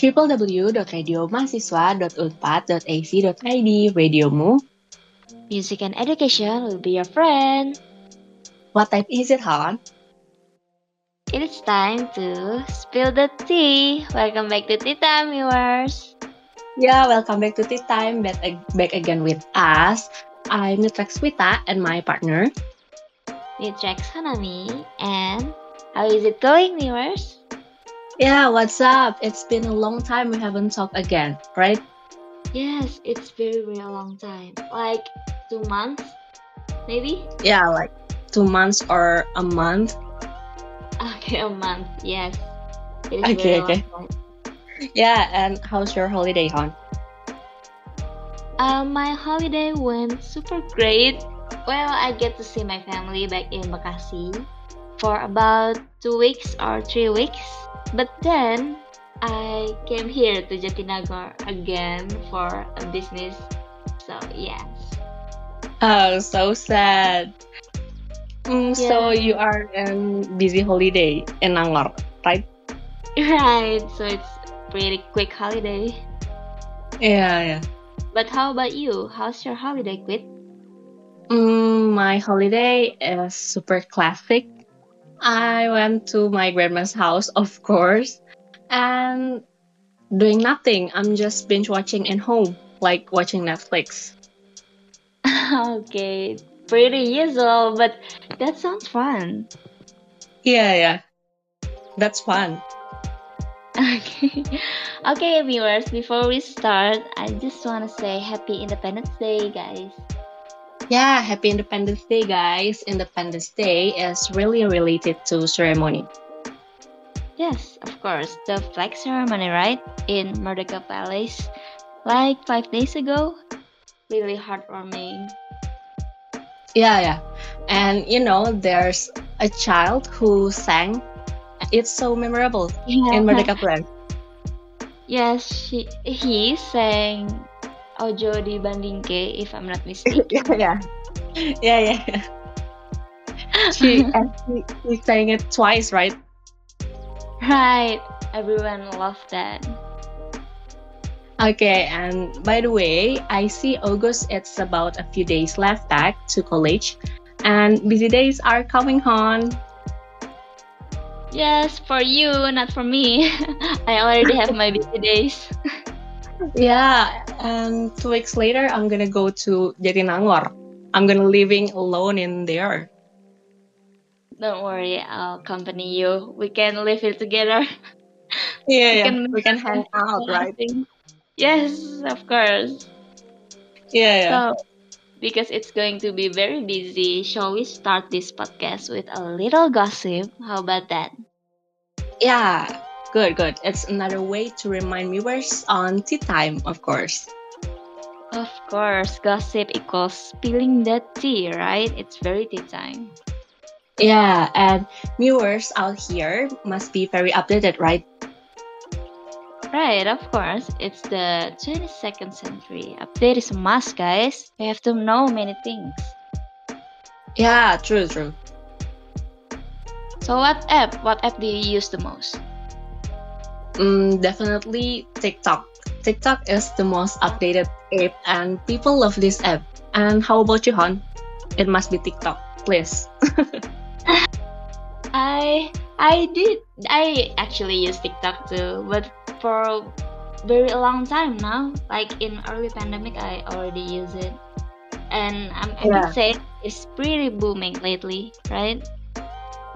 www.radiomahasiswa.unpad.ac.id Radiomu. Music and education will be your friend. What type is it, Han? It's time to spill the tea. Welcome back to Tea Time, viewers. Yeah, welcome back to Tea Time. Back, back again with us. I'm Nutrex Wita and my partner. Nitrex Hanami. And how is it going, viewers? Yeah, what's up? It's been a long time we haven't talked again, right? Yes, it's very, very long time. Like two months, maybe? Yeah, like two months or a month. Okay, a month, yes. Okay, okay. time. Yeah, and how's your holiday, Han? Uh, my holiday went super great. Well, I get to see my family back in Bekasi for about two weeks or three weeks. But then I came here to Jatinangor again for a business. So yes. Oh, so sad. Mm, So you are in busy holiday in Nangor, right? Right. So it's pretty quick holiday. Yeah, yeah. But how about you? How's your holiday, Quit? Mm, my holiday is super classic. I went to my grandma's house, of course, and doing nothing. I'm just binge watching at home, like watching Netflix. okay, pretty usual, but that sounds fun. Yeah, yeah. That's fun. Okay. Okay, viewers, before we start, I just want to say happy Independence Day, guys. Yeah, happy Independence Day, guys. Independence Day is really related to ceremony. Yes, of course, the flag ceremony, right? In Merdeka Palace, like five days ago. Really heartwarming. Yeah, yeah. And you know, there's a child who sang. It's so memorable in Merdeka Palace. Yes, she, he sang Ojo di Bandingke, if I'm not mistaken. yeah, yeah, yeah, yeah. yeah. She, and she, she sang it twice, right? right, everyone loved that. Okay, and by the way, I see August. It's about a few days left back to college, and busy days are coming on. Yes, for you, not for me. I already have my busy days. Yeah, and two weeks later, I'm gonna go to Jatinangor. I'm gonna living alone in there. Don't worry, I'll accompany you. We can live it together. Yeah, We yeah. can we can hang out, right? Yes, of course. Yeah, yeah. So, because it's going to be very busy, shall we start this podcast with a little gossip? How about that? Yeah, good, good. It's another way to remind viewers on tea time, of course. Of course, gossip equals spilling the tea, right? It's very tea time. Yeah, and viewers out here must be very updated, right? Right, of course. It's the 22nd century. Update is a must, guys. We have to know many things. Yeah, true, true. So, what app? What app do you use the most? Mm, definitely TikTok. TikTok is the most updated app, and people love this app. And how about you, Han? It must be TikTok, please. I I did I actually use TikTok too, but for very long time now. Like in early pandemic, I already use it, and I'm, I Yeah. would say it's pretty booming lately, right?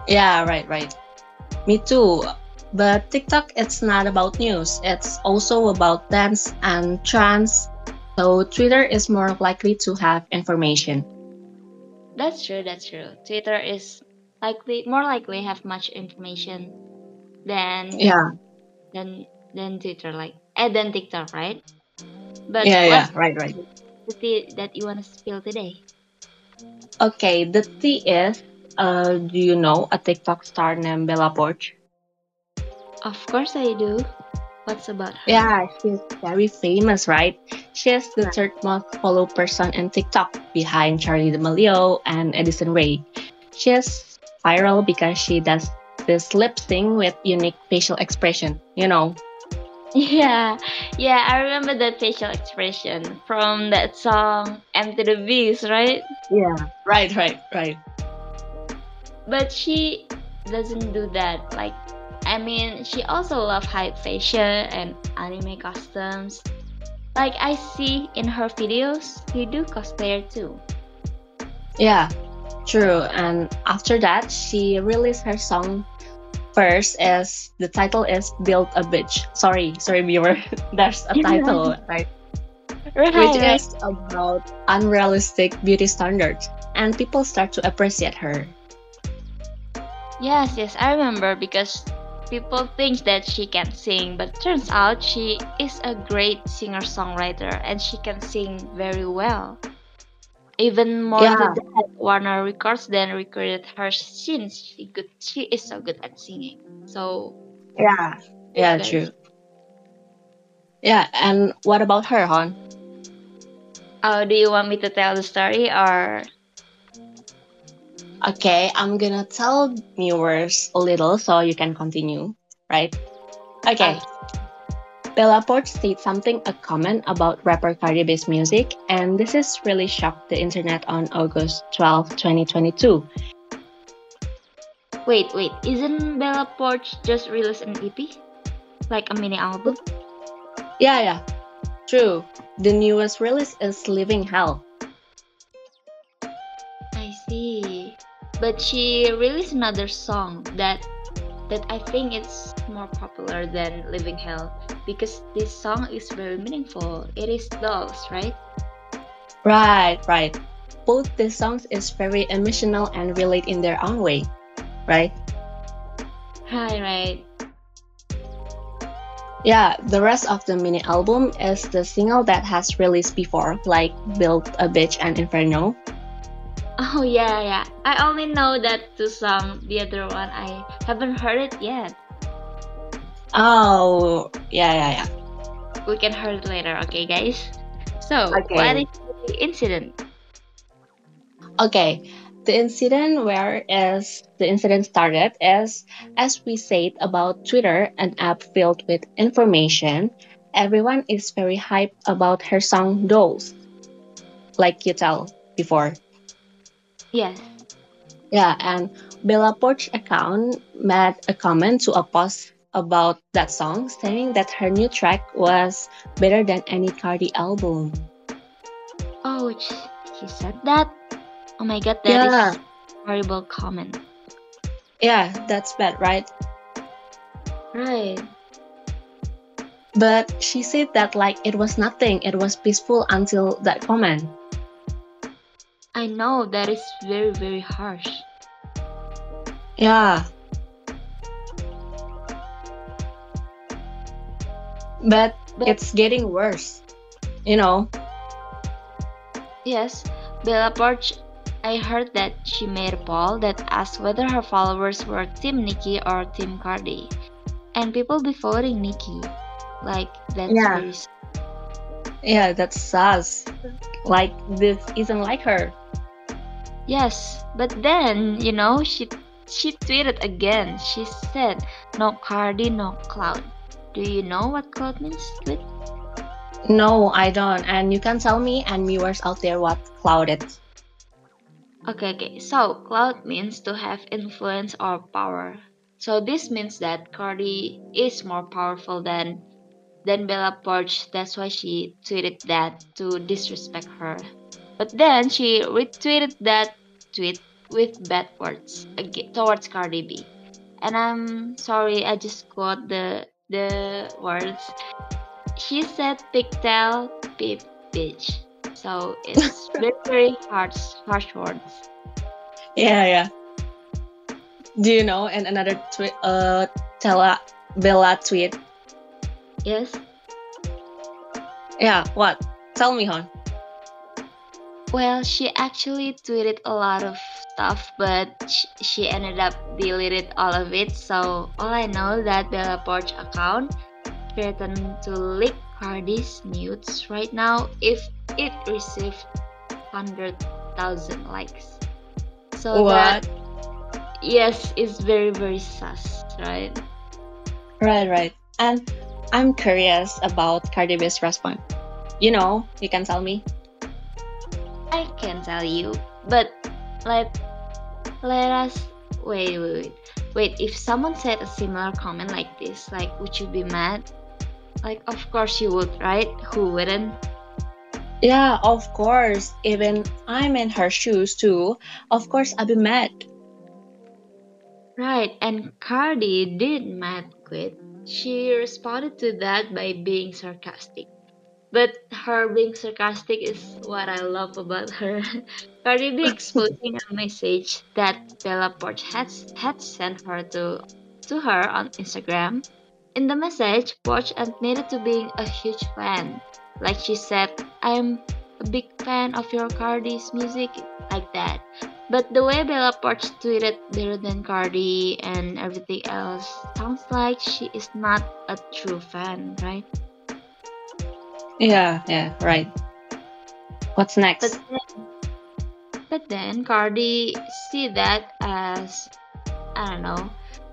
Yeah, right, right. Me too. But TikTok, it's not about news. It's also about dance and trends. So Twitter is more likely to have information. That's true. That's true. Twitter is likely more likely have much information than Yeah, than than Twitter, like eh, than TikTok, right? But yeah, yeah, right, right. the tea that you want to spill today? Okay, the tea is, uh, do you know a TikTok star named Bella Poarch? Of course I do. What's about her? Yeah, she's very famous, right? She's the third most followed person in TikTok behind Charli D'Amelio and Addison Rae. She's viral because she does this lip sync with unique facial expression, you know. Yeah, yeah, I remember that facial expression from that song "Empty the Beast," right? Yeah. Right, right, right. But she doesn't do that. Like, I mean, she also loves high fashion and anime costumes. Like I see in her videos, she do cosplayer too. Yeah, true. And after that, she released her song first as the title is Build a Bitch. Sorry, sorry, viewer. There's a title, right? Right, Which is about unrealistic beauty standards. And people start to appreciate her. Yes, yes, I remember because people think that she can sing, but turns out she is a great singer-songwriter and she can sing very well. Even more Yeah. than that, Warner Records then recorded her since she good she is so good at singing. So Yeah. Yeah, very- true. Yeah, and what about her, Hon? Oh, uh, do you want me to tell the story or Okay, I'm gonna tell viewers a little so you can continue, right? Okay. Bella Poarch said something, a comment about rapper Cardi B's music, and this is really shocked the internet on August 12, 2022. wait, wait, isn't Bella Poarch just released an EP? Like a mini album? Yeah, yeah, true. The newest release is Living Hell. But she released another song that that I think it's more popular than Living Hell because this song is very meaningful. It is Dolls, right? Right, right. Both the songs is very emotional and relate in their own way, right? Right, right. Yeah, the rest of the mini album is the single that has released before, like Build a Bitch and Inferno. Oh yeah, yeah. I only know that two songs. The other one I haven't heard it yet. Oh, yeah, yeah, yeah. We can hear it later, okay, guys? So, Okay. what is the incident? Okay, the incident where is the incident started is as we said about Twitter, an app filled with information. Everyone is very hyped about her song Dolls, like you tell before. Yes. Yeah, and Bella Poarch account made a comment to a post about that song, saying that her new track was better than any Cardi album. Oh, she, said that. Oh my god, that is Yeah. horrible comment. Yeah, that's bad, right? Right. But she said that like it was nothing, it was peaceful until that comment. I know that is very very harsh. Yeah. But But- it's getting worse. You know? Yes, Bella Poarch. I heard that she made a poll that asked whether her followers were Team Nicki or Team Cardi, and people be voting Nicki. Like that's Yeah. very Yeah, that's sus. Like this isn't like her. yes. But then you know she she tweeted again. She said, "No Cardi, no cloud." Do you know what cloud means? Tweet? No, I don't. And you can tell me and viewers out there what cloud is. Okay, okay. So cloud means to have influence or power. So this means that Cardi is more powerful than than Bella Poarch. That's why she tweeted that to disrespect her. But then she retweeted that tweet with bad words towards Cardi B. And I'm sorry, I just quote the the words. She said pigtail beep bitch. So it's very very harsh harsh words. Yeah, yeah. Do you know? And another tweet, uh, Tella Bella tweet. Yes. Yeah, what? Tell me, hon. Well, she actually tweeted a lot of stuff, but she ended up deleted all of it. So all I know that Bella Poarch account threatened to leak Cardi's nudes right now if it received hundred thousand likes. So What? that yes it's very very sus, right? Right, right. And I'm curious about Cardi B's response. You know, you can tell me. I can tell you, but let let us wait, wait, wait. Wait, if someone said a similar comment like this, like, would you be mad? Like, of course you would, right? Who wouldn't? Yeah, of course. Even I'm in her shoes too. Of course, I'd be mad. Right, and Cardi did mad quit. She responded to that by being sarcastic. But her being sarcastic is what I love about her. Cardi B exposing a message that Bella Poarch had, had sent her to, to her on Instagram. In the message, Poarch admitted to being a huge fan. Like she said, I'm a big fan of your Cardi's music, like that. But the way Bella Poarch tweeted better than Cardi and everything else sounds like she is not a true fan, right? Yeah, yeah, right. What's next? But then, but then Cardi see that as I don't know,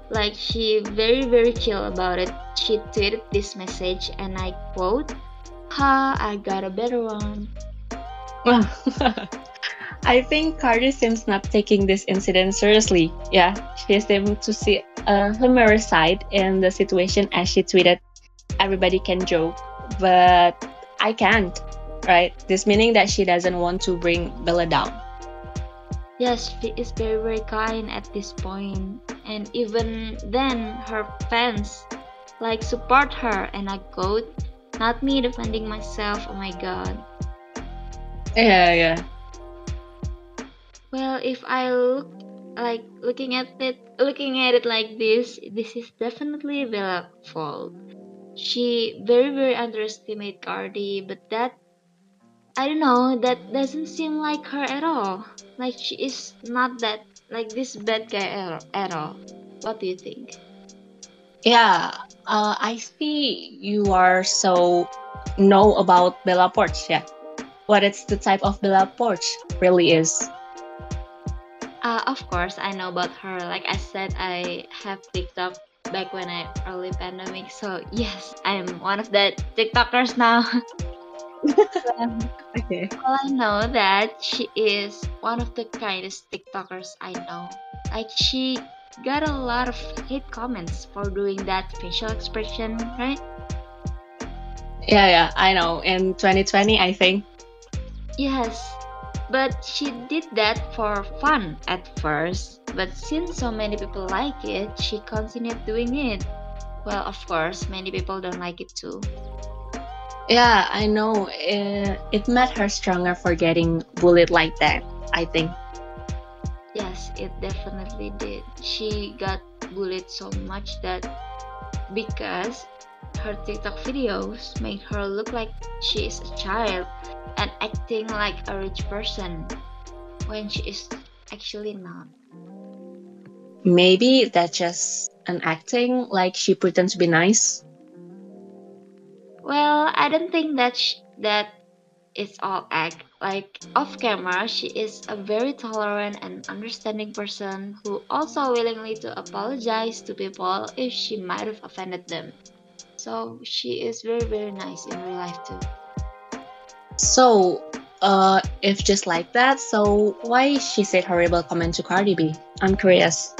like she very very chill about it. She tweeted this message and I quote, "Ha, I got a better one." I think Cardi seems not taking this incident seriously. Yeah, she seems to see uh, a humorous side in the situation as she tweeted, "Everybody can joke, but I can't." Right? This meaning that she doesn't want to bring Bella down. Yes, she is very very kind at this point, and even then, her fans like support her. And I quote, "Not me defending myself. Oh my god." Yeah, yeah. Well, if I look like looking at it, looking at it like this, this is definitely Bella's fault. She very very underestimate Cardi, but that I don't know, that doesn't seem like her at all. Like she is not that like this bad guy at, all. What do you think? Yeah, uh, I see you are so know about Bella Poarch. Yeah, what it's the type of Bella Poarch really is. Uh, of course, I know about her. Like I said, I have TikTok back when I early pandemic. So yes, I'm one of the TikTokers now. Okay. Well, I know that she is one of the kindest TikTokers I know. Like she got a lot of hate comments for doing that facial expression, right? Yeah, yeah, I know. In 2020, I think. Yes, but she did that for fun at first. But since so many people like it, she continued doing it. Well, of course, many people don't like it too. Yeah, I know. It, it made her stronger for getting bullied like that, I think. Yes, it definitely did. She got bullied so much that because her TikTok videos made her look like she is a child and acting like a rich person when she is actually not. Maybe that's just an acting, like she pretends to be nice. Well, I don't think that sh- that it's all act. Like off camera, she is a very tolerant and understanding person who also willingly to apologize to people if she might have offended them. So she is very very nice in real life too. So, uh, if just like that, so why she said horrible comment to Cardi B? I'm curious.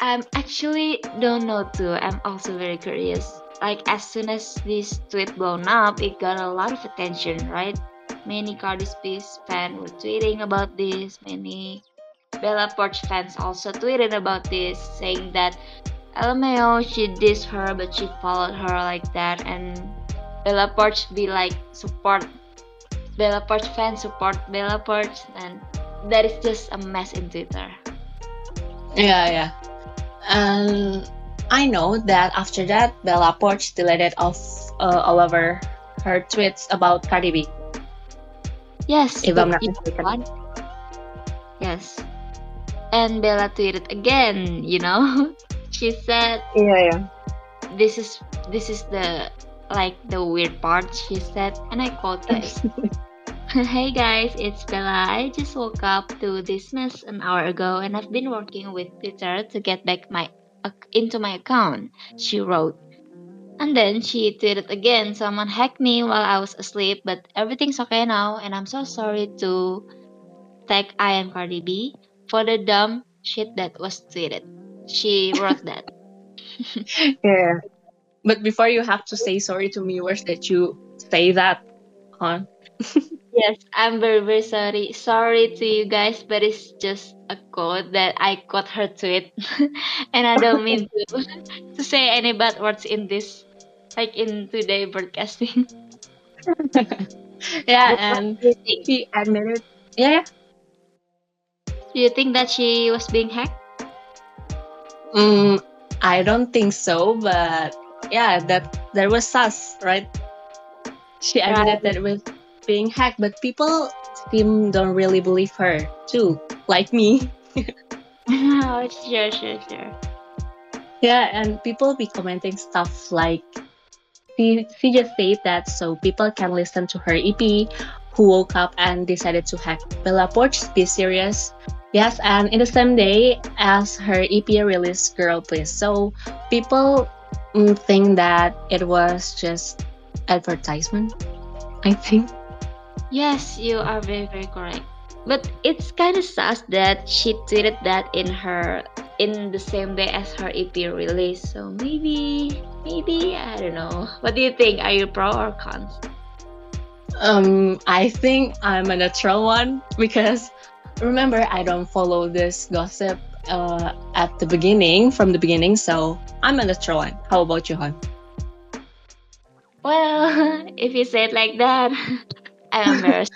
I'm actually don't know too. I'm also very curious. Like as soon as this tweet blown up, it got a lot of attention, right? Many Cardi B fans were tweeting about this. Many Bella Poarch fans also tweeted about this, saying that LMAO she dissed her, but she followed her like that, and Bella Poarch be like support Bella Poarch fans support Bella Poarch, and that is just a mess in Twitter. Yeah, yeah. And I know that after that, Bella Poarch deleted off uh, all over her tweets about Cardi B. Yes, If I'm not mistaken. Yes. And Bella tweeted again, you know? she said Yeah, yeah. this is this is the like the weird part she said and I quote this hey guys, it's Bella. I just woke up to this mess an hour ago and I've been working with Twitter to get back my ac- into my account. She wrote. And then she tweeted again, someone hacked me while I was asleep, but everything's okay now, and I'm so sorry to tag I am Cardi B for the dumb shit that was tweeted. She wrote that. Yeah. But before you have to say sorry to me, viewers that you say that, huh? Yes, I'm very very sorry. Sorry to you guys, but it's just a quote that I got her tweet, and I don't mean to to say any bad words in this, like in today broadcasting. yeah, and do she admitted. Yeah, yeah. Do you think that she was being hacked? Mm, I don't think so, but yeah, that there was sus, right? She admitted Right. that it was being hacked, but people seem don't really believe her too, like me. oh, sure, sure, sure. Yeah, and people be commenting stuff like she, she just said that so people can listen to her EP who woke up and decided to hack Bella Poarch. Be serious. Yes, and in the same day as her EP released Girl Please. So people mm, think that it was just advertisement, I think. Yes, you are very very correct. But it's kind of sus that she tweeted that in her in the same day as her EP release. So maybe maybe I don't know. What do you think? Are you pro or cons? Um, I think I'm a neutral one because remember I don't follow this gossip uh, at the beginning from the beginning, so I'm a neutral one. How about you, Han? Well, if you say it like that, I'm embarrassed.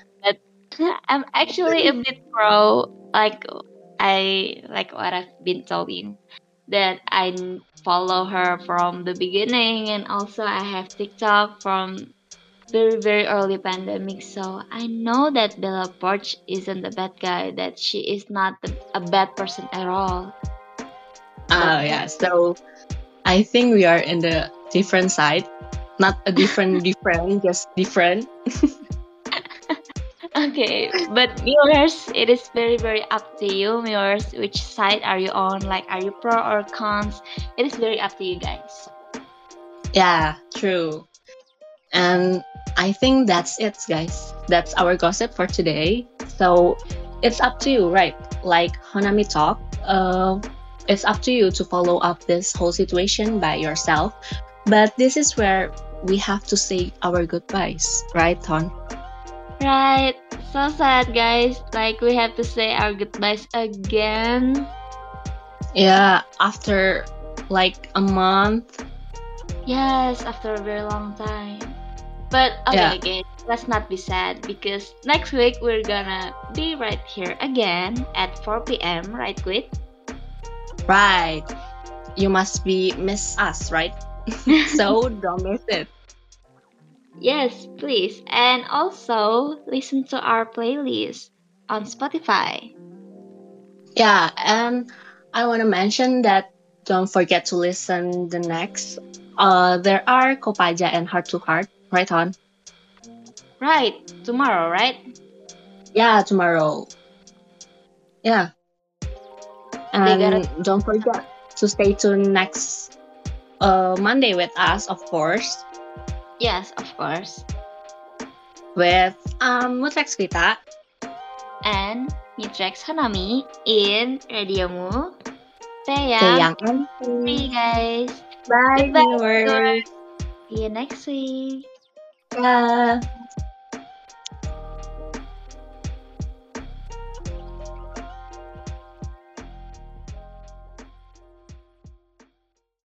I'm actually a bit pro. Like I like what I've been telling that I follow her from the beginning, and also I have TikTok from very very early pandemic. So I know that Bella Poarch isn't a bad guy. That she is not a bad person at all. Oh yeah, so I think we are in the different side, not a different different, just different. Okay, but viewers, it is very very up to you, viewers. Which side are you on? Like, are you pro or cons? It is very up to you guys. Yeah, true. And I think that's it, guys. That's our gossip for today. So it's up to you, right? Like Hanami talk, uh, it's up to you to follow up this whole situation by yourself. But this is where we have to say our goodbyes, right, Ton? Right, so sad, guys. Like, we have to say our goodbyes again. Yeah, after like a month. Yes, after a very long time. But okay, Yeah. okay, let's not be sad because next week we're gonna be right here again at 4 p.m. Right, Quit? Right. You must be miss us, right? so don't miss it. Yes, please. And also listen to our playlist on Spotify. Yeah, and I want to mention that don't forget to listen the next. Uh, there are Kopaja and Heart to Heart, right on? Right, tomorrow, right? Yeah, tomorrow. Yeah. And gotta- don't forget to stay tuned next uh, Monday with us, of course, Yes, of course. with um Mutrex kita. And Mitrex Hanami in Radiomu. Sayang and Free, guys. Bye, Goodbye, viewers. See you next week. Yeah.